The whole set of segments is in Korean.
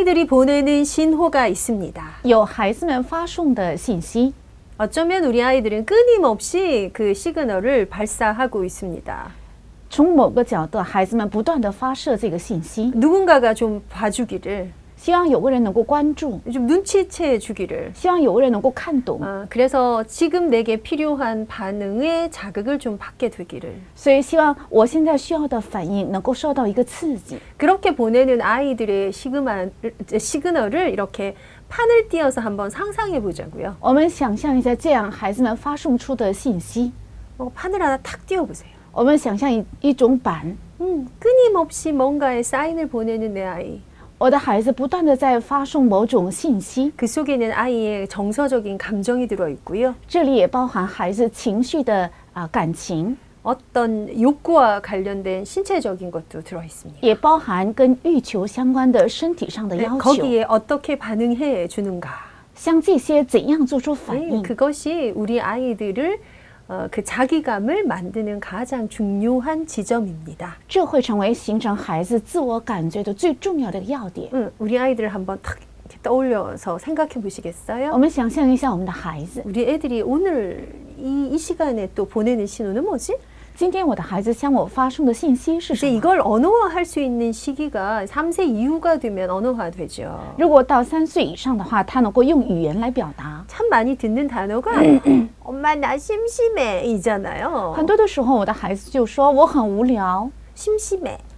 아이들이 보내는 신호가 있습니다. 有孩子们发送的信息。 어쩌면 우리 아이들은 끊임없이 그 시그널을 발사하고 있습니다. 从某个角度，孩子们不断的发射这个信息， 누군가가 좀 봐주기를, 希望有个人能够关注， 좀 눈치채 주기를. 希望有个人能够看懂。 아, 그래서 지금 내게 필요한 반응의 자극을 좀 받게 되기를. 所以希望我现在需要的反应能够受到一个刺激。 그렇게 보내는 아이들의 시그만, 시그널을 이렇게 판을 띄어서 한번 상상해 보자고요. 我们想象一下，这样孩子们发送出的信息， 어, 판을 하나 탁 띄워보세요. 我们想象一一种板， 음, 끊임없이 뭔가에 사인을 보내는 내 아이. 我的孩子不断的在发送某种信息， 그 속에는 아이의 정서적인 감정이 들어 있고요. 这里也包含孩子情绪的啊、感情， 어떤 욕구와 관련된 신체적인 것도 들어 있습니다. 也包含跟欲求相关的身体上的 네, 要求。 거기에 어떻게 반응해 주는가. 像这些怎样做出反 네, 应？ 그것이 우리 아이들을 어, 그 자기감을 만드는 가장 중요한 지점입니다. 这会成为形成孩子自我感觉的最重要的要点。 응, 우리 아이들을 한번 탁 이렇게 떠올려서 생각해 我 보시겠어요? 们想象一下我们的孩子， 우리 애들이 오늘 이, 이 시간에 또 보내는 신호는 뭐지? 今天我的孩子向我发送的信息是什 이제 么？ 이걸 언어화할 수 있는 시기가 3세 이후가 되면 언어화되죠. 如果到三岁以上的话，他能够用语言来表达。 참 많이 듣는 단어가 엄마 나 심심해 이잖아요. 很多的时候，我的孩子就说我很无聊， 심심해.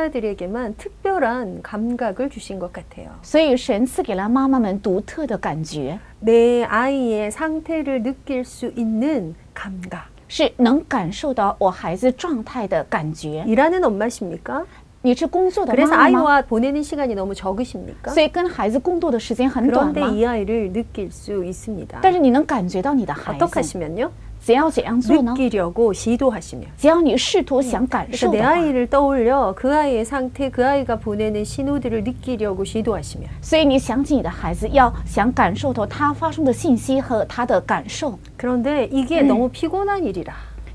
들에게만 특별한 감각을 주신 것 같아요. 所以神赐给了妈妈们独特的感觉， 내 아이의 상태를 느낄 수 있는 감각. 是能感受到我孩子状态的感觉。 일하는 엄마십니까? 你是工作的 그래서 妈妈吗？ 아이와 보내는 시간이 너무 적으십니까? 所以跟孩子共度的时间很短 그런데 吗？ 이 아이를 느낄 수 있습니다. 但是你能感觉到你的孩 어떻게 子， 하시면요? 只要怎样做呢？ 느끼려고 시도하시면. 只要你试图想感 그래서 受 내 的话， 아이를 떠올려 그 아이의 상태, 그 아이가 보내는 신호들을 느끼려고 시도하시면 所以你想起你的孩子，要想感受到他发送的信息和他的感受。 그런데 이게 너무 피곤한 일이라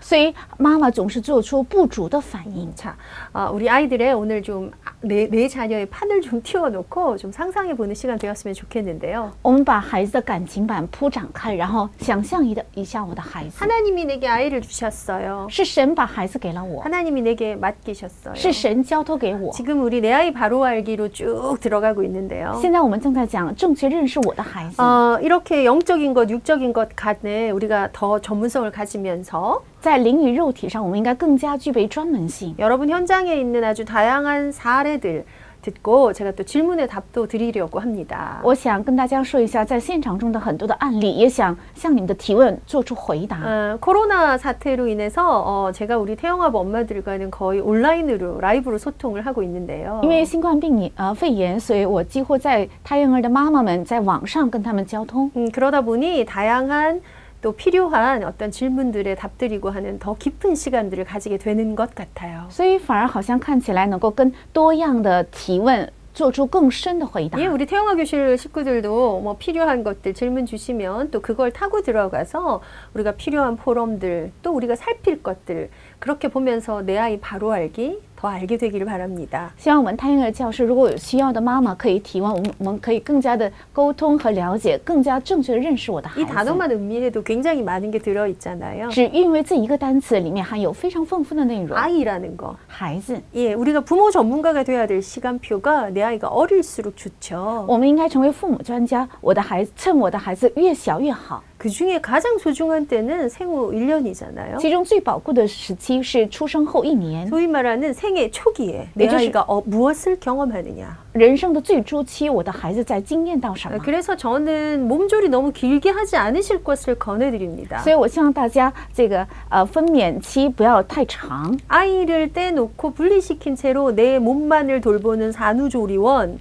所以妈妈总是做出不足的反应。 자, 아, 우리 아이들의 오늘 좀 내 내 자녀의 판을 좀 띄워놓고 좀 상상해 보는 시간 되었으면 좋겠는데요. 我们把孩子的感情板铺展开，然后想象一的一下我的孩子， 하나님이 내게 아이를 주셨어요. 是神把孩子给了我， 하나님이 내게 맡기셨어요. 是神交托给我。 지금 우리 내 아이 바로 알기로 쭉 들어가고 있는데요. 现在我们正在讲正确认识我的孩子。 어, 이렇게 영적인 것, 육적인 것 간에 우리가 더 전문성을 가지면서 在灵与肉体上，我们应该更加具备专门性。 여러분 현장에 있는 아주 다양한 사례들 듣고 제가 또 질문에 답도 드리려고 합니다. 我想跟大家说一下，在现场中的很多的案例，也想向你们的提问做出回答。 어, 코로나 사태로 인해서 어, 제가 우리 태영아부 엄마들과는 거의 온라인으로 라이브로 소통을 하고 있는데요. 因为新冠病疫呃肺炎，所以我几乎在胎婴儿的妈妈们在网上跟他们交通。 음, 그러다 보니 다양한 또 필요한 어떤 질문들에 답드리고 하는 더 깊은 시간들을 가지게 되는 것 같아요. 所以反而好像看起来能够跟多样的提问做出更深的回答。 예, 우리 태영아 교실 식구들도 뭐 필요한 것들 질문 주시면 또 그걸 타고 들어가서 우리가 필요한 포럼들 또 우리가 살필 것들 그렇게 보면서 내 아이 바로 알기 더 알게 되기를 바랍니다. 希望我们胎婴儿教室如果有需要的妈妈可以提问，我们我们可以更加的沟通和了解，更加正确的认识我的孩 이 子。 단어만 음미해도 굉장히 많은 게 들어 있잖아요. 只因为这一个单词里面含有非常丰富的内容。 아이라는 거. 孩子， 예, 우리가 부모 전문가가 돼야 될 시간표가 내 아이가 어릴수록 좋죠. 我们应该成为父母专家。我的孩子，趁我的孩子越小越好。 그 중에 가장 소중한 때는 생후 1년이잖아요. 其中最宝贵的时期是出生后一年， 소위 말하는 생애 초기에 내 예전시- 아이가 어, 무엇을 경험하느냐. 人生的最初期，我的孩子在经验到什么。 그래서 저는 몸조리 너무 길게 하지 않으실 것을 권해드립니다. 所以我希望大家这个呃分娩期不要太长， 아이를 떼놓고 분리시킨 채로 내 몸만을 돌보는 산후조리원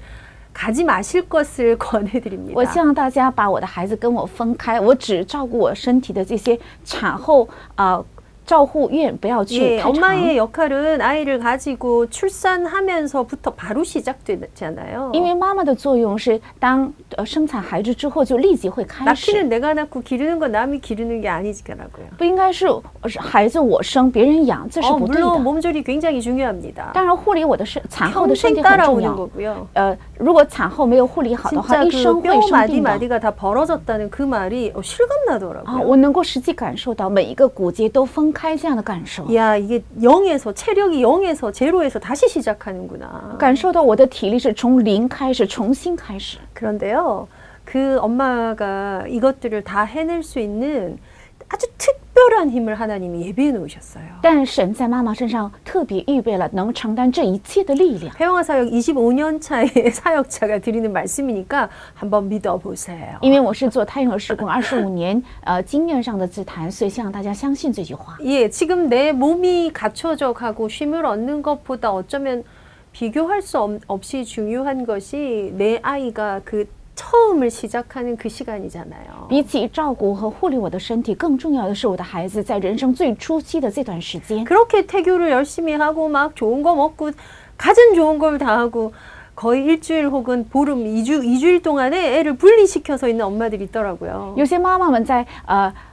가지 마실 것을 권해드립니다. 我希望大家把我的孩子跟我分开，我只照顾我身体的这些产后啊、呃 照护院，不要去 예, 太长。 엄마의 역할은 아이를 가지고 출산하면서부터 바로 시작되잖아요. 因为妈妈的作用是当呃生产孩子之后就立即会开始， 낳기는 내가 낳고 기르는 건 남이 기르는 게 아니지라고요. 不应该是呃是孩子我生别人养，这是 어, 不对 물론 的。 몸조리 굉장히 중요합니다. 当然，护理我的身产后的身 평생 体很重 따라오는 要。 거고요. 呃，如果产后没有护理好的话， 진짜 一 그 生会 뼈 生 마디 病的。 마디가 다 벌어졌다는 그 말이 어, 실감 啊， 나더라고요. 我能够实际感受到每一个骨节都分 开这样的感受， 야 이게 0에서 체력이 0에서 제로에서 다시 시작하는구나. 感受到我的体力是从零开始，重新开始。 그런데요, 그 엄마가 이것들을 다 해낼 수 있는 아주 특별한 힘을 하나님이 예비해 놓으셨어요. 但神在妈妈身上特别预备了能承担这一切的力量， 회영아 사역 25년 차의 사역자가 드리는 말씀이니까 한번 믿어보세요. 因为我是做胎儿施工二十五年，呃，经验上的自谈，所以希望大家相信这句话。 예, 지금 내 몸이 갖춰져 가고 쉼을 얻는 것보다 어쩌면 비교할 수 없- 없이 중요한 것이 내 아이가 그 처음을 시작하는 그 시간이잖아요. 比起照顾和护理我的身体，更重要的是我的孩子在人生最初期的这段时间。 그렇게 태교를 열심히 하고 막 좋은 거 먹고 가진 좋은 걸 다 하고 거의 일주일 혹은 보름, 이주, 이주일 동안에 애를 분리시켜서 있는 엄마들이 있더라고요. 有些妈妈们在呃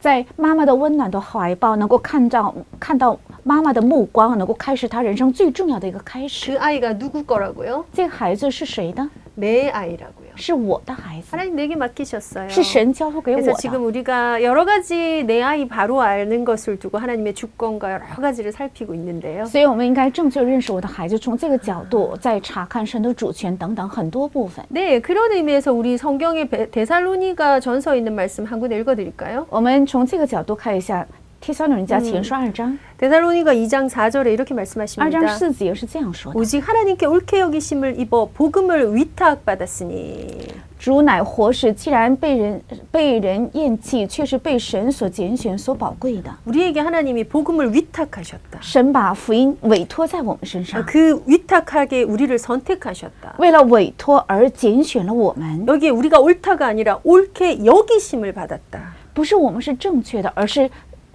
在妈妈的温暖的怀抱，能够看到看到妈妈的目光，能够开始他人生最重要的一个开始。 그 아이가 누구 거라고요? 这个孩子是谁的？ 내 아이라고요. 是我的孩子， 하나님 내게 맡기셨어요. 是神交托给我 그래서 的。 지금 우리가 여러 가지 내 아이 바로 아는 것을 두고 하나님의 주권과 여러 가지를 살피고 있는데요. 所以，我们应该正确认识我的孩子，从这个角度再查看神的主权等等很多部分。 네, 그런 의미에서 우리 성경의 베- 데살로니가 전서에 있는 말씀 한 군 읽어드릴까요? 我们从这个角度看一下《 帖撒罗尼迦前书》二章， 데살로니가 2장 4절에 이렇게 二章 말씀하십니다. 四节是这样说的： 오직 하나님께 옳게 여기심을 입어 복음을 위탁받았으니 主乃活石，既然被人被人厌弃，却是被神所拣选、所宝贵的。 우리에게 하나님이 복음을 위탁하셨다. 神把福音委托在我们身上， 그 위탁하게 우리를 선택하셨다. 为了委托而拣选了我们， 여기에 우리가 옳다가 아니라 옳게 여기심을 받았다. 不是我们是正确的，而是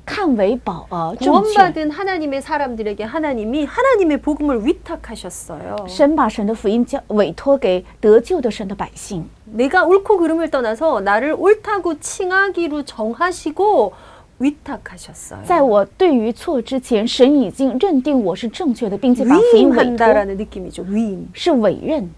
看为宝呃正确。 구원받은 하나님의 사람들에게 하나님이 하나님의 복음을 위탁하셨어요. 神把神的福音交委托给得救的神的百姓。 내가 옳고 그름을 떠나서 나를 옳다고 칭하기로 정하시고 위탁하셨어요. 在我对于错之前，神已经认定我是正确的，并且把福音委托， 위임한다라는 느낌이죠. 위임. 是委任，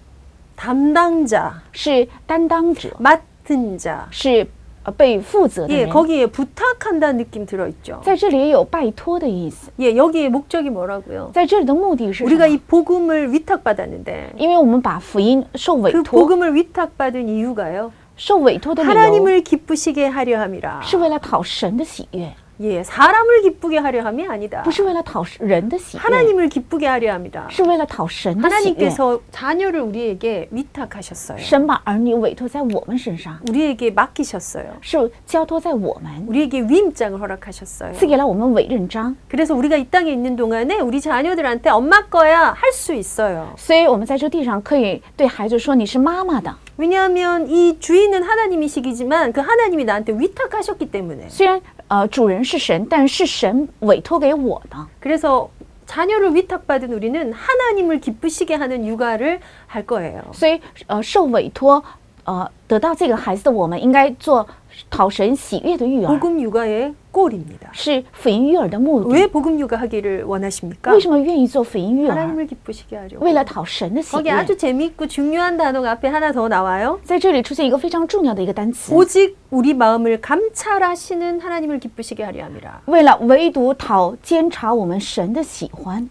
담당자, 是担当者， 맡은 자. 是呃 被负责的 예, 人。 거기에 부탁한다는 느낌 들어있죠. 在这里也有拜托的意思， 예, 여기에 목적이 뭐라고요? 在这里的目的是什 우리가 么 이 ？ 복음을 위탁받았는데 因为我们把福音受委 그 托， 복음을 위탁받은 이유가요. 受委托的理由 하나님을 기쁘시게 하려 함이라. 是为了讨神的喜悦， 예, 사람을 기쁘게 하려 함이 아니다. 不是为了讨人的喜悦， 하나님을 기쁘게 하려 합니다. 是为了讨神的喜悦。 하나님께서 자녀를 우리에게 위탁하셨어요. 神把儿女委托在我们身上， 우리에게 맡기셨어요. 是交托在我们， 우리에게 위임장을 허락하셨어요. 赐给了我们委任章。 그래서 우리가 이 땅에 있는 동안에 우리 자녀들한테 엄마 거야 할 수 있어요. 所以我们在这地上可以对孩子说：“你是妈妈的。 왜냐하면 이 주인은 하나님이시기지만 그 하나님이 나한테 위탁하셨기 때문에. 虽然 呃主人是神，但是神委托给我的。 그래서 자녀를 위탁받은 우리는 하나님을 기쁘시게 하는 육아를 할 거예요. 所以呃受委托 呃得到这个孩子的我们，应该做 讨神喜悦的育儿。是福音育儿的目的。为什么愿意做福音育儿？为了讨神的喜悦。在这里出现一个非常重要的一个单词。为了唯独讨监察我们神的喜欢。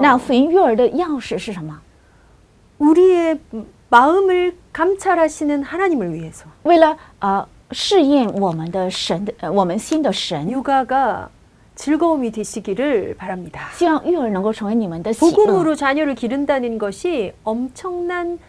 那福音育儿的钥匙是什么？ 우리의 마음을 감찰하시는 하나님을 위해서 为了呃试验我们的神的呃我们心的神， 육아가 즐거움이 되시기를 바랍니다. 希望育儿能够成为你们的喜乐。 복음으로 자녀를 기른다는 것이 엄청난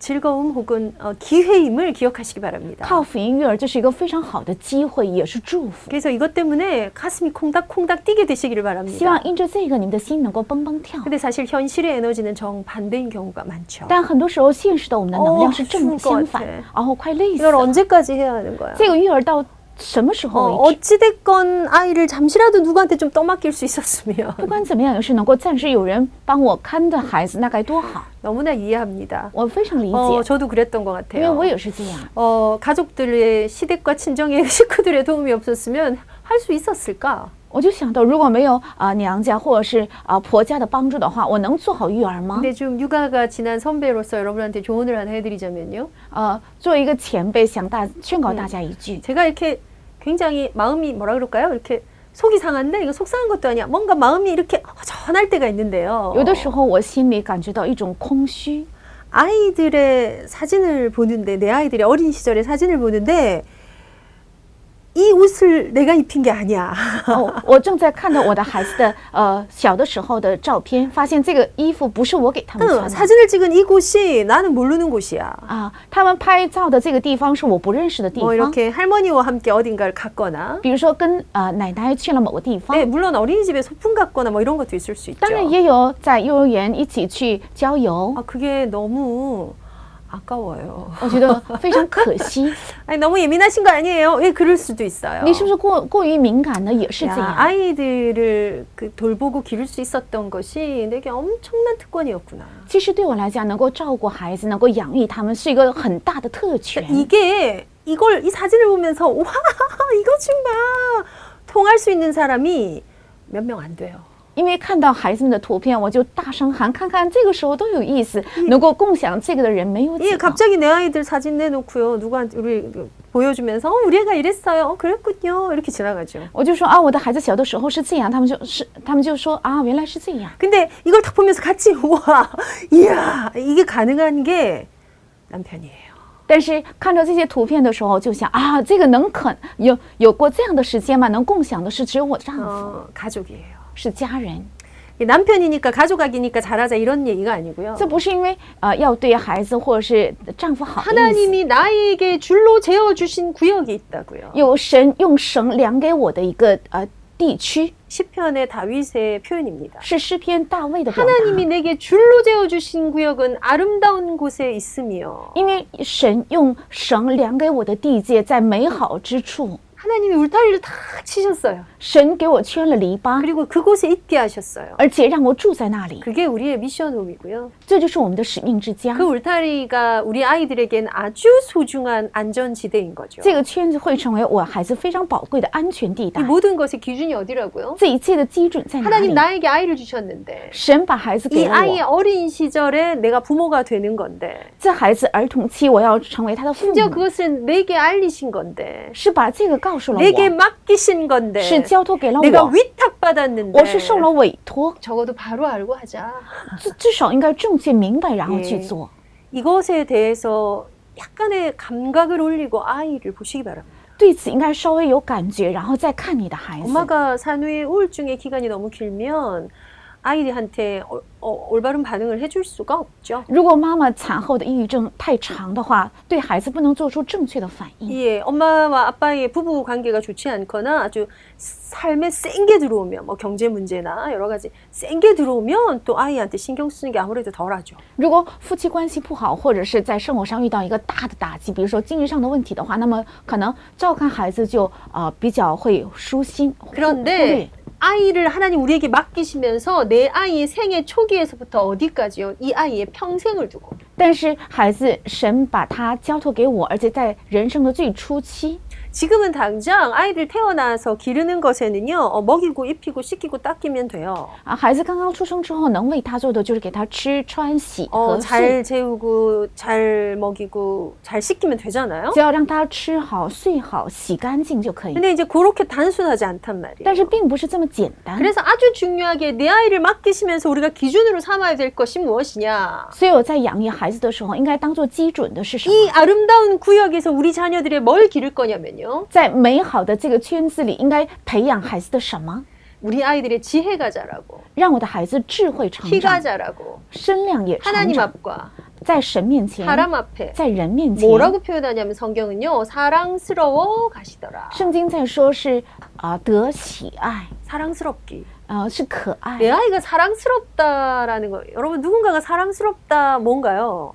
즐거움 혹은 어, 기회임을 기억하시기 바랍니다. 靠福音育儿，这是一个非常好的机会，也是祝福。 그래서 이것 때문에 가슴이 콩닥콩닥 뛰게 되시기를 希 바랍니다. 望因着这个，你们的心能够蹦蹦跳。 근데 사실 현실의 에너지는 정반대인 경우가 많죠. 但很多时候，现实的我们的能量是正 어 相反 죽을것같아 ，然后快累死 이걸 了。 언제까지 해야 하는 거야? 这个育儿到 什么时 어, 候为止？ 어찌됐건 아이를 잠시라도 누구한테 좀 떠맡길 수 있었으면 不管怎么样，要是能够暂时有人帮我看着孩子，那该多好！ 너무나 이해합니다. 我非常理 어, 解， 저도 그랬던 것 因为 같아요. 我也是这样。 어, 가족들의 시댁과 친정의 식구들의 도움이 없었으면 할 수 있었을까? 我就想到，如果没有啊、娘家或者是啊、婆家的帮助的话，我能做好育儿吗？ 근데 좀 육아가 지난 선배로서 여러분한테 조언을 하나 해드리자면요. 呃，作为一个前辈，想大劝告大家一句， 제가 이렇게 굉장히 마음이 뭐라 그럴까요? 이렇게 속이 상한데 이거 속 상한 것도 아니야. 뭔가 마음이 이렇게 허전할 때가 있는데요. 有的时候我心里感觉到一种空虚。 아이들의 사진을 보는데 내 아이들의 어린 시절의 사진을 보는데 이 옷을 내가 입힌 게 아니야. 哦，我正在看到我的孩子的呃小的时候的照片，发现这个衣服不是我给他们 응, 穿的 사진을 찍은 이곳이 나는 모르는 곳이야. 啊，他们拍照的这个地方是我不认识的地 뭐 方， 이렇게 할머니와 함께 어딘가를 갔거나 比如说跟呃奶奶去了某个地方， 네, 물론 어린이집에 소풍 갔거나 뭐 이런 것도 있을 수 있죠. 当然也有在幼儿园一起去郊游， 아, 그게 너무 아까워요. 我觉得非常可惜。 아니 너무 예민하신 거 아니에요? 왜 그럴 수도 있어요. 你是不是过过于敏感呢？也是这 야, 样。 아이들을 그 돌보고 기를 수 있었던 것이 내게 엄청난 특권이었구나. 其实对我来讲，能够照顾孩子，能够养育他们，是一个很大的特权。 이게 이걸 이 사진을 보면서 와 이거 좀 봐. 통할 수 있는 사람이 몇 명 안 돼요. 因为看到孩子们的图片，我就大声喊：“看看这个时候都有意思，能够共享这个的人没有几 예, 个。 갑자기 내 아이들 사진 내놓고요. 누구한테 우리 그 보여주면서 어, 우리 애가 이랬어요. 어, 그랬군요. 이렇게 지나가죠. 我就说啊，我的孩子小的时候是这样，他们就是他们就说啊，原来是这样。 근데 이걸 딱 보면서 같이 우와, 이야, 이게 가능한 게 남편이에요. 但是看到这些图片的时候，就想啊，这个能可有有过这样的时间吗？能共享的是只有我丈夫， 어, 가족이에요. 是家人。 이 남편이니까 가족이니까 잘하자 이런 얘기가 아니고요. 这不是因为呃要对孩子或者是丈夫好的意思， 하나님이 나에게 줄로 재어 주신 구역이 있다고요. 有神用绳量给我的一个呃地区， 시편의 다윗의 표현입니다. 是诗篇大卫的表达。 하나님이 내게 줄로 재어 주신 구역은 아름다운 곳에 있으며 因为神用绳量给我的地界在美好之处， 하나님이 울타리를 다 치셨어요. 神给我圈了篱笆， 그리고 그곳에 있게 하셨어요. 而且让我住在那里， 그게 우리의 미션홈이고요. 这就是我们的使命之家 그 。 울타리가 우리 아이들에겐 아주 소중한 안전지대인 거죠. 这个圈子会成为我孩子非常宝贵的安全地 이 带。 모든 것의 기준이 어디라고요? 这一切的基准在哪 하나님 里？ 나에게 아이를 주셨는데 神把孩子 이 给了 아이의 我， 어린 시절에 내가 부모가 되는 건데 这孩子儿童期我要成为他的父 심지어 母， 그것은 내게 알리신 건데 是把这个告诉了 내게 我， 맡기신 건데 是交托给了 내가 我， 위탁받았는데 我是受了委托， 적어도 바로 알고 하자. 至至少应该正确明白，然后去 예 做。 이것에 대해서 약간의 감각을 올리고 아이를 보시기 바랍니다. 对此应该稍微有感觉，然后再看你的孩子。 엄마가 산후의 우울증의 기간이 너무 길면 아이들한테 어, 어, 올바른 반응을 해줄 수가 없죠. 如果妈妈产后的抑郁症太长的话，对孩子不能做出正确的反应。 예, 엄마와 아빠의 부부 관계가 좋지 않거나 아주 삶에 센 게 들어오면 뭐 경제 문제나 여러 가지 센 게 들어오면 또 아이한테 신경 쓰는 게 아무래도 덜하죠. 如果夫妻关系不好，或者是在生活上遇到一个大的打击，比如说经济上的问题的话，那么可能照看孩子就呃比较会疏心忽忽 그런데 略。 아이를 하나님 우리에게 맡기시면서 내 아이의 생애 초기에서부터 어디까지요? 이 아이의 평생을 두고 但是孩子，神把他交托给我，而且在人生的最初期， 지금은 당장 아이를 태어나서 기르는 것에는요 어, 먹이고 입히고 씻기고 닦이면 돼요. 啊，孩子刚刚出生之后，能为他做的就是给他吃、穿、洗 어, 和睡， 잘 재우고 잘 먹이고 잘 씻기면 되잖아요. 只要让他吃好、睡好、洗干净就可以。 근데 이제 그렇게 단순하지 않단 말이에요. 但是并不是这么简单， 그래서 아주 중요하게 내 아이를 맡기시면서 우리가 기준으로 삼아야 될 것이 무엇이냐? 所以我在养育孩子的时候，应该当做基准的是什么？ 이 아름다운 구역에서 우리 자녀들의 뭘 기를 거냐면요. 在美好的这个圈子里，应该培养孩子的什么？ 우리 아이들의 지혜가 자라고 让我的孩子智慧成 키가 长， 자라고 身量也成 하나님 长， 앞과 在神面前， 사람 앞에 在人面前。 뭐라고 표현하냐면 성경은요 사랑스러워 가시더라 圣经在说是啊、得喜爱， 사랑스럽기 啊、是可爱。 내 아이가 사랑스럽다라는 거 여러분 누군가가 사랑스럽다 뭔가요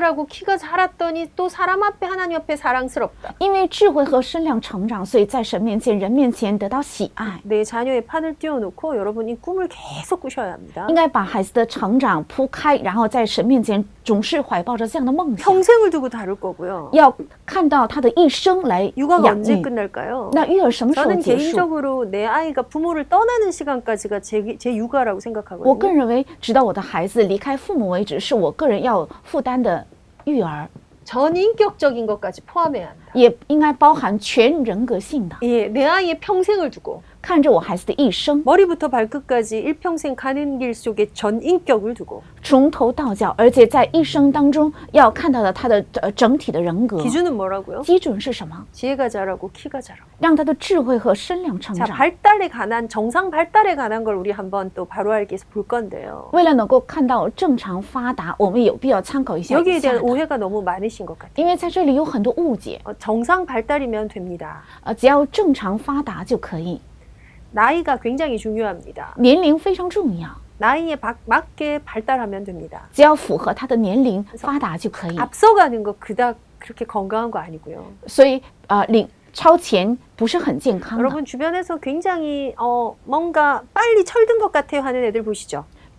라고 키가 자랐더니 또 사람 앞에 하나님 앞에 사랑스럽다. 因为智慧和身量成长，所以在神面前、人面前得到喜爱。 내 자녀의 판을 띄워놓고 여러분 이 꿈을 계속 꾸셔야 합니다. 应该把孩子的成长铺开，然后在神面前总是怀抱着这样的梦想， 평생을 두고 다룰 거고요. 要看到他的一生来 육아가 养 언제 育。 끝날까요? 那育儿什么时候 저는 结束？ 개인적으로 내 아이가 부모를 떠나는 시간까지가 제, 제 육아라고 我个 생각하거든요. 人认为，直到我的孩子离开父母为止，是我个人要负担的 育儿， 전인격적인 것까지 포함해야 한다. 也应该包含全人格性的， 예, 내 아이의 평생을 두고 看着我孩子的一生， 머리부터 발끝까지 일평생 가는 길 속에 전인격을 두고 从头到脚，而且在一生当中要看到的他的呃整体的人格 기준은 뭐라고요? 基准是什么？ 지혜가 자라고 키가 자라고. 让他的智慧和身量成 자, 长。 발달에 관한 정상 발달에 관한 걸 우리 한번 또 바로 알기에서 볼 건데요. 为了能够看到正常发达，我们有必要参考一下 여기에 以下 대한 的， 오해가 너무 많으신 것 같아요. 因为在这里有很多误解。 어, 정상 발달이면 됩니다. 呃，只要正常发达就可以， 나이가 굉장히 중요합니다. 年龄非常重要， 나이에 박- 맞게 발달하면 됩니다. 只要符合他的年龄发达就可以。 앞서가는 거 그닥 그렇게 건강한 거 아니고요. 所以呃，领超前不是很健康的。 여러분 주변에서 굉장히 어, 뭔가 빨리 철든 것 같아요 하는 애들 보시죠.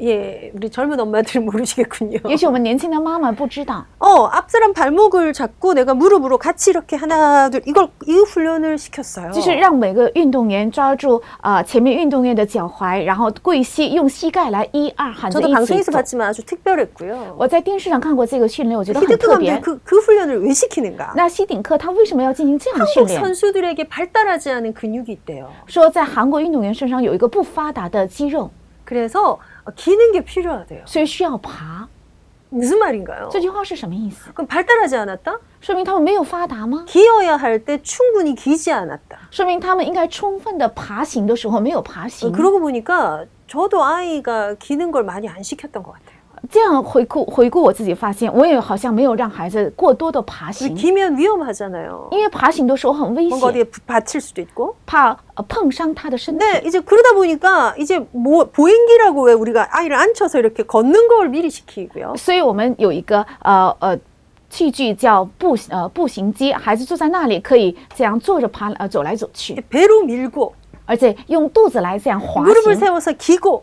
예, 우리 젊은 엄마들 모르시겠군요. 也许我们年轻的妈妈不知道， 어, 앞 사람 발목을 잡고 내가 무릎으로 같이 이렇게 하나 둘 이걸 이 훈련을 시켰어요. 就是让每个运动员抓住啊、呃前面运动员的脚踝，然后跪膝，用膝盖来一二喊着 저도 一起 방송에서 走。 봤지만 아주 특별했고요. 我在电视上看过这个训练，我觉得很 히딩크 特别 감독이 。 그, 그 훈련을 왜 시키는가? 那西顶克他为什么要进行这样的训 한국 练？ 선수들에게 발달하지 않은 근육이 있대요. 说在韩国运动员身上有一个不发达的肌肉， 그래서 어, 기는 게 필요하대요. 所以需要爬。 무슨 말인가요? 这句话是什么意思？ 그럼 발달하지 않았다? 说明他们没有发达吗？ 기어야 할 때 충분히 기지 않았다. 说明他们应该充分的爬行的时候没有爬 어, 行。 그러고 보니까 저도 아이가 기는 걸 많이 안 시켰던 것 같아요. 这样回顾回顾我自己，发现我也好像没有让孩子过多的爬 우리 行， 기면 위험하잖아요. 因为爬行的时候很危 뭔가 险， 어디에 부- 다칠 수도 있고. 怕呃碰伤他的身体。 네, 이제 그러다 보니까 이제 뭐 보행기라고 왜 우리가 아이를 앉혀서 이렇게 걷는 걸 미리 시키고요. 所以我们有一个呃呃器具叫步呃步行机，孩子坐在那里可以这样坐着爬呃走来走去， 배로 밀고 而且用肚子来这样滑 무릎을 行， 세워서 기고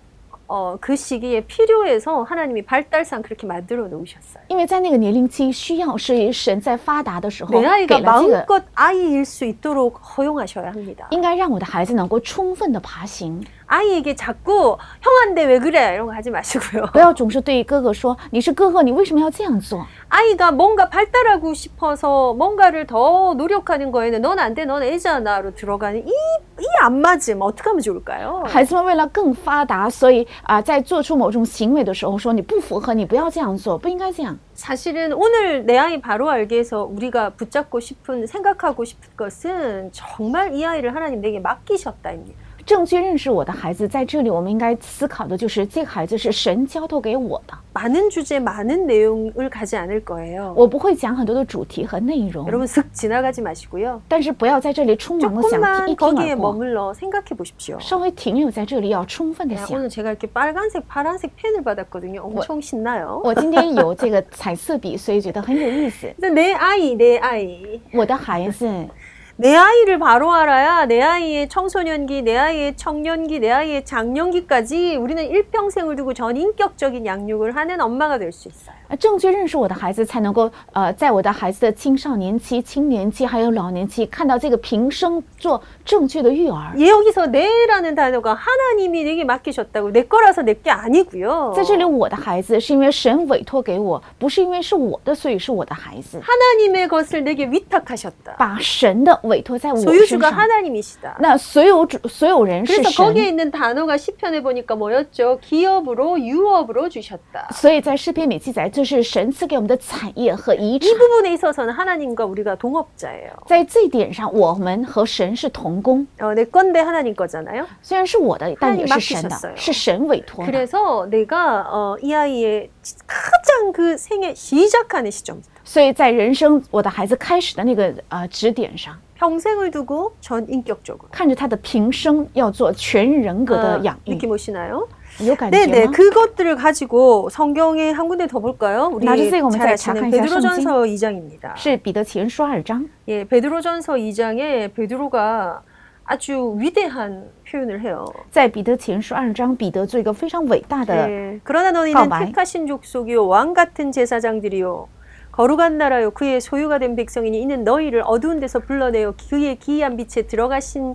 어, 그 시기에 필요해서 하나님이 발달상 그렇게 만들어 놓으셨어요. 因为在那个年龄期需要是神在发达的时候 내 给 아이가 了这个， 마음껏 아이일 수 있도록 허용하셔야 합니다. 应该让我的孩子能够充分的爬行， 아이에게 자꾸 형한테 왜 그래 이런 거 하지 마시고요. 不要总是对哥哥说你是哥哥，你为什么要这样做？ 아이가 뭔가 발달하고 싶어서 뭔가를 더 노력하는 거에는 넌 안 돼, 넌 애잖아로 들어가는 이, 이 안맞음 어떻게 하면 좋을까요? 孩子们为了更发达，所以啊、在做出某种行为的时候说你不符合，你不要这样做，不应该这样。 사실은 오늘 내 아이 바로 알게 해서 우리가 붙잡고 싶은 생각하고 싶은 것은 정말 이 아이를 하나님 내게 맡기셨다입니다. 正确认识我的孩子，在这里我们应该思考的就是这个孩子是神交托给我的。 많은 주제, 많은 내용을 가지 않을 거예요. 我不会讲很多的主题和内容， 여러분 슥 지나가지 마시고요. 但是不要在这里匆忙的想 조금만 一听 거기에 而过， 머물러 생각해 보십시오. 稍微停留在这里，要充分的 야, 想。 오늘 제가 이렇게 빨간색, 파란색 펜을 받았거든요. 엄청 신나요. 我今天有这个彩色笔，所以觉得很有意思。 근데 내 아이, 내 아이. 我的孩子， 내 아이를 바로 알아야 내 아이의 청소년기, 내 아이의 청년기, 내 아이의 장년기까지 우리는 일평생을 두고 전 인격적인 양육을 하는 엄마가 될 수 있어요. 呃正确认识我的孩子，才能够呃，在我的孩子的青少年期、青年期还有老年期，看到这个平生做正确的育儿。 여기서 내라는 단어가 하나님이 내게 맡기셨다고 내 거라서 내 게 아니고요. 在这里，我的孩子是因为神委托给我，不是因为是我的，所以是我的孩子， 하나님의 것을 내게 위탁하셨다. 把神的委托在我身 소유주가 上。 하나님이시다. 那所有主所有人是 그래서 神， 거기에 있는 단어가 시편에 보니까 뭐였죠? 기업으로 유업으로 주셨다. 所以在诗篇里记载，这 是神赐给我们的产业和遗 이 产。 부분에 있어서는 하나님과 우리가 동업자예요. 在这一点上，我们和神是同工， 어, 내 건데 하나님 거잖아요. 虽然是我的，但也是神 맡기셨어요 的，是神委托的。 그래서 내가 어, 이 아이의 가장 그 생애 시작하는 시점, 所以在人生我的孩子开始的那个呃指点上， 평생을 두고 전 인격적으로 看着他的平生要做全人格的 어, 养育， 느낌 오시나요? 有感觉 네네 吗？ 그것들을 가지고 성경에 한 군데 더 볼까요? 우리 나중에 잘 보면 아시는 잘 베드로전서 2장입니다. 是彼得前书二章， 예, 베드로전서 2장에 베드로가 아주 위대한 표현을 해요. 在彼得前书二章，彼得做一个非常伟大的 예, 그러나 너희는 가봐이. 택하신 족속이요 왕 같은 제사장들이요 거룩한 나라요 그의 소유가 된 백성이니 이는 너희를 어두운 데서 불러내어 그의 기이한 빛에 들어가신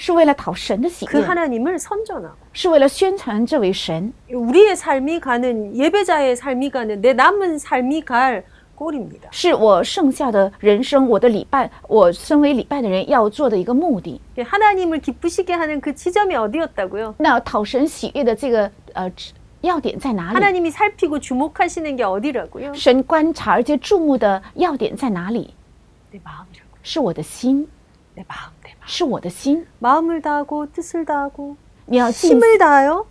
是为了讨神的喜 그 悦， 하나님을 선전하고 是为了宣传这位神， 우리의 삶이 가는 예배자의 삶이 가는 내 남은 삶이 갈 꼴입니다. 是我剩下的人生，我的礼拜，我身为礼拜的人要做的一个目的。 하나님을 기쁘시게 하는 그 지점이 어디였다고요? 那讨神喜悦的这个呃指要点在哪里？ 하나님이 살피고 주목하시는 게 어디라고요? 神观察而且注目的要点在哪里？ 내 마음이라고. 是我的心， 내 마음, 내 마음. 是我的心。 마음을 다하고 뜻을 다하고 你要尽， 힘을 다하여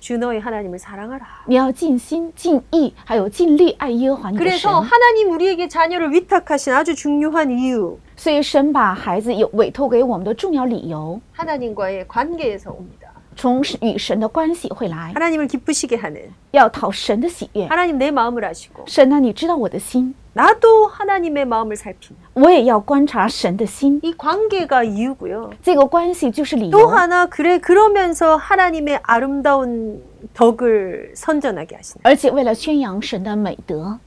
주 너의 하나님을 사랑하라. 你要尽心、尽意，还有尽力爱耶和华你的神 그래서 。 하나님 우리에게 자녀를 위탁하신 아주 중요한 이유 所以神把孩子有委托给我们的重要理由， 하나님과의 관계에서 옵니다. 从与神的关系会来， 하나님을 기쁘시게 하는 要讨神的喜悦。 하나님 내 마음을 아시고 神啊，你知道我的心， 나도 하나님의 마음을 살피는 我也要观察神的心。 이 관계가 이유고요. 这个关系就是理 또 由。 하나 그래 그러면서 하나님의 아름다운 덕을 선전하게 하시는. 而且为了宣扬神的美德，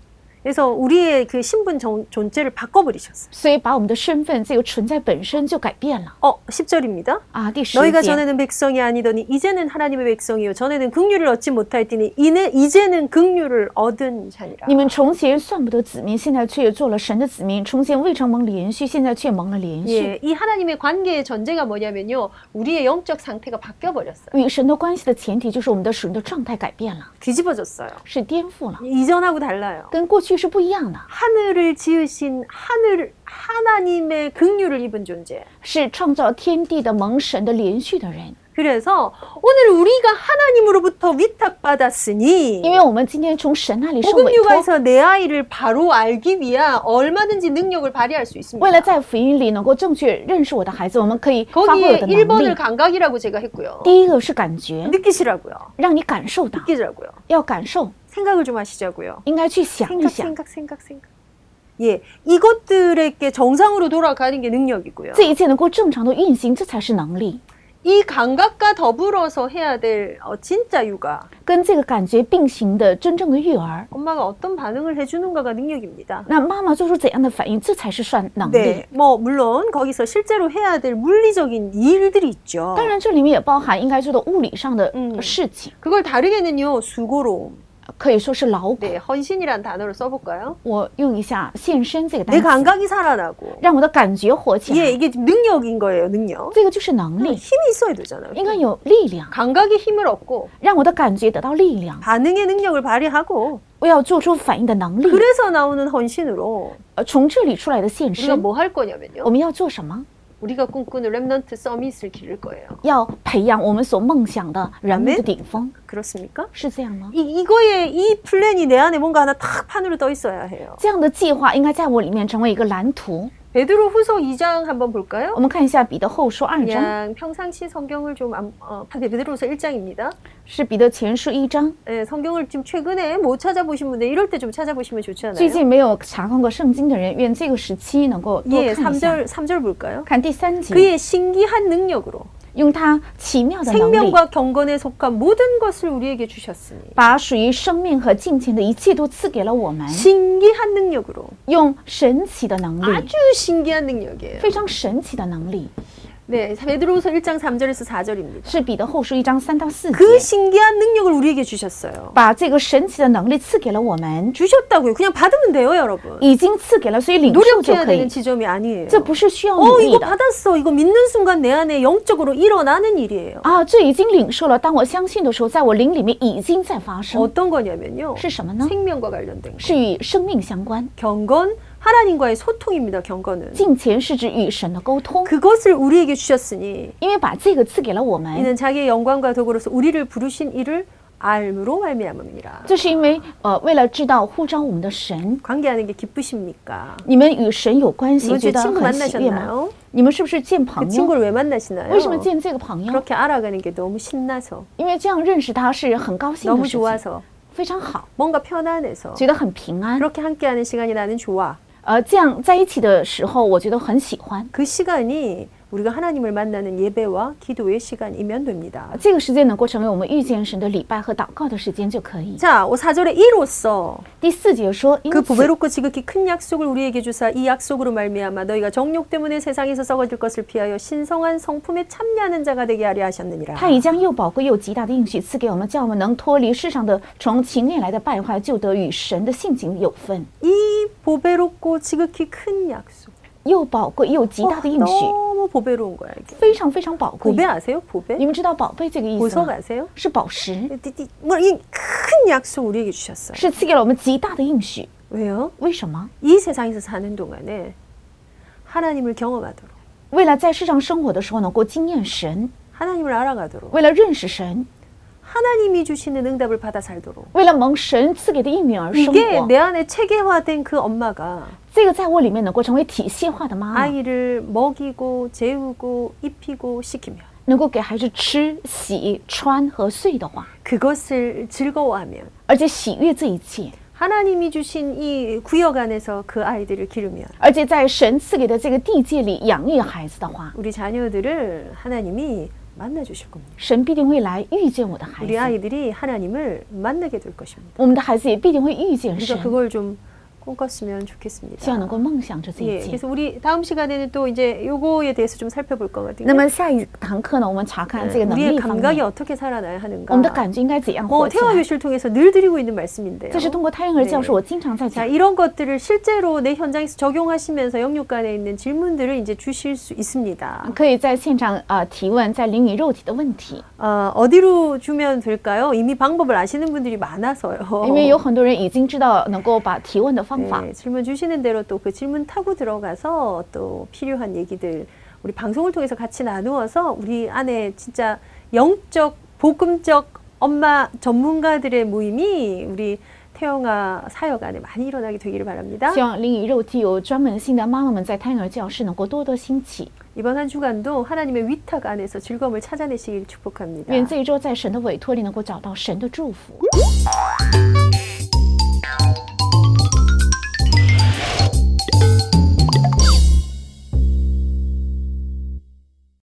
그래서 우리의 그 신분 정- 존재를 바꿔버리셨어요. 所以把我们的身份这个存在本身就改变了 어, 10절입니다. 啊。第十 너희가 节， 전에는 백성이 아니더니 이제는 하나님의 백성이요 전에는 긍휼을 얻지 못하였더니 이내 이제는 긍휼을 얻은 자니라. 你们从前算不得子民，现在却做了神的子民；从前未曾蒙连续，现在却蒙了连续。 예, 이 하나님의 관계의 전제가 뭐냐면요. 우리의 영적 상태가 바뀌어 버렸어요. 与神的关系的前提就是我们的属灵的状态改变了， 뒤집어졌어요. 是颠覆了， 이전하고 달라요. 跟过去 是不一样的， 하늘을 지으신 하늘 하나님의 긍휼을 입은 존재. 是创造天地的蒙神的连续的人。 그래서 오늘 우리가 하나님으로부터 위탁받았으니 因为我们今天从神那里受 복음 委托， 육아에서 내 아이를 바로 알기 위한 얼마든지 능력을 발휘할 수 为 있습니다. 了在福音里能够正确认识我的孩子，我们可以发挥我 거기에 的能 1번을 力。 감각이라고 제가 했고요. 第一个是感觉， 느끼시라고요. 让你感受到， 느끼시라고요. 要感受， 생각을 좀 하시자고요. 应该去想一 생각, 想。 생각, 생각, 생각. 예, 이것들에게 정상으로 돌아가는 게 능력이고요. 这一切能够正常的运行，这才是能力。 이 감각과 더불어서 해야 될 어, 진짜 육아. 跟这个感觉并行的真正的育儿， 엄마가 어떤 반응을 해주는가가 능력입니다. 那妈妈做出怎样的反应，这才是算能力。 네, 뭐 물론 거기서 실제로 해야 될 물리적인 일들이 있죠. 当然，这里面也包含应该做的物理上的嗯事情， 그걸 다르게는요 수고로움. 可以说是劳苦。 네, 헌신이란 단어를 써볼까요? 我用一下“献身”这个 내 单词， 감각이 살아나고. 让我的感觉活起 예, 来。 이게 능력인 거예요, 능력. 这个就是能 힘이 力， 있어야 되잖아요. 应该有力量， 감각의 힘을 얻고 让我的感觉得到力量。 반응의 능력을 발휘하고 我要做出反应的能力。 그래서 나오는 헌신으로 呃，从这里出来的献 우리가 身， 뭐 할 거냐면요. 我们要做什么？ 우리가 꿈꾸는 랩넌트 서밋을 기를 거예요. 要培养我们所梦想的人们的顶峰， 그렇습니까? 是这样吗？ 이, 이거에 이 플랜이 내 안에 뭔가 하나 탁 판으로 떠 있어야 해요. 这样的计划应该在我里面成为一个蓝图。 베드로 후서 2장 한번 볼까요? 我们看一下彼得后书二章， 그냥 평상시 성경을 좀 안- 어, 베드로후서 1장입니다. 是彼得前书一章。 예, 성경을 좀 최근에 못 찾아보신 분들 이럴 때 좀 찾아보시면 좋지 最 않아요? 近没有查看过圣经的人，愿这个时期能够多 예, 看一下。 3절 3절 볼까요? 看第三节， 그의 신기한 능력으로 用它奇妙的能力把属于生命和金钱的一切都赐给了我们用神奇的能力非常神奇的能力。 네, 베드로후서 1장 3절에서 4절입니다. 是彼得后书一章三到四 그 节， 신기한 능력을 우리에게 주셨어요. 把这个神奇的能力赐给了我们， 주셨다고요. 그냥 받으면 돼요, 여러분. 已经赐给了，所以领受就 노력해야 可以 되는 。 지점이 아니에요. 这不是需要 어, 努力 이거 的 받았어. 이거 믿는 순간 내 안에 영적으로 일어나는 일이에요. 啊，这已经领受了。当我相信的时候，在我灵里面已经在发生， 어떤 거냐면요. 是什么呢？ 생명과 관련된 거. 是与生命相关。 경건 하나님과의 소통입니다. 경건은. 敬虔是指与神的沟通， 그것을 우리에게 주셨으니 因为把这个赐给了我们， 이는 자기의 영광과 도구로서 우리를 부르신 이를 알므로 말미암음이라. 这是因为呃，为了知道呼召我们的神， 관계하는 게 기쁘십니까? 你们与神有关系， 이번 觉 주에 得 친구 很喜悦吗？ 만나셨나요? 你们是不是见 그 朋友？ 친구를 왜 만나시나요? 为什么见这个朋友？ 그렇게 알아가는 게 너무 신나서 因为这样认识他是很高兴 너무 的事情， 좋아서 非常好， 뭔가 편안해서 觉得很平安。 그렇게 함께하는 시간이 나는 좋아. 呃，这样在一起的时候，我觉得很喜欢。 그 시간이 우리가 하나님을 만나는 예배와 기도의 시간이면 됩니다. 这个时间能够成为我们遇见神的礼拜和祷告的时间就可以。 자, 4절에 이로써 第四节说，因 그 此 보배롭고 지극히 큰 약속을 우리에게 주사 이 약속으로 말미암아 너희가 정욕 때문에 세상에서 썩어질 것을 피하여 신성한 성품에 참여하는 자가 되게 하려 하셨느니라. 他已将又宝贵又极大的应许赐给我们，叫我们能脱离世上的从情念来的败坏，就得与神的性情有份。 이 보배롭고 지극히 큰 약속. 又宝贵又极大的应许，非常非常宝贵。你们知道“宝贝”这个意思吗？是宝石。是赐给了我们极大的应许。为什么？为了在世上生活的时候能够经验神，为了认识神。 하나님이 주시는 응답을 받아 살도록. 为了蒙神赐给的应允而生 이게 活。 내 안에 체계화된 그 엄마가 这个在我里面能够成为体系化的妈妈， 아이를 먹이고 재우고 입히고 시키면 能够给孩子吃、洗、穿和睡的话， 그것을 즐거워하면 而且喜悦这一切， 하나님이 주신 이 구역 안에서 그 아이들을 기르면 而且在神赐给的这个地界里养育孩子的话， 우리 자녀들을 하나님이 만나 주실 겁니다. 神必定会来遇见我的孩 우리 子， 아이들이 하나님을 만나게 될 것입니다. 我们的孩子也必定会遇见 우리가 神。 그걸 좀 꿈꿨으면 希望 좋겠습니다. 能够梦想着这 예, 一切。 그래서 우리 다음 시간에는 또 이제 요거에 대해서 좀 살펴볼 거거든요. 那么下一堂课呢，我们查看这个能 우리의 力方 감각이 面， 어떻게 살아나야 我 하는가. 们的感觉应该怎样 뭐 活起 태화 来？ 교실을 통해서 늘 드리고 있는 말씀인데요. 这是通过胎婴儿教 네 授，我经常在 자 讲。 이런 것들을 실제로 내 현장에서 적용하시면서 영육간에 있는 질문들을 이제 주실 수 있습니다. 可以在现场呃提问，在灵与肉体的问题， 어, 어디로 주면 될까요? 이미 방법을 아시는 분들이 많아서요. 因为有很多人已经知道能够把提问的方 法。 네, 질문 주시는 대로 또 그 질문 타고 들어가서 또 필요한 얘기들 우리 방송을 통해서 같이 나누어서 우리 안에 진짜 영적 복음적 엄마 전문가들의 모임이 우리 태영아 사역 안에 많이 일어나게 되기를 바랍니다. 希望灵与肉体有专门性的妈妈们在胎婴儿教室能够多多兴起。 이번 한 주간도 하나님의 위탁 안에서 즐거움을 찾아내시길 축복합니다. 愿这一周在神的委托里能够找到神的祝福。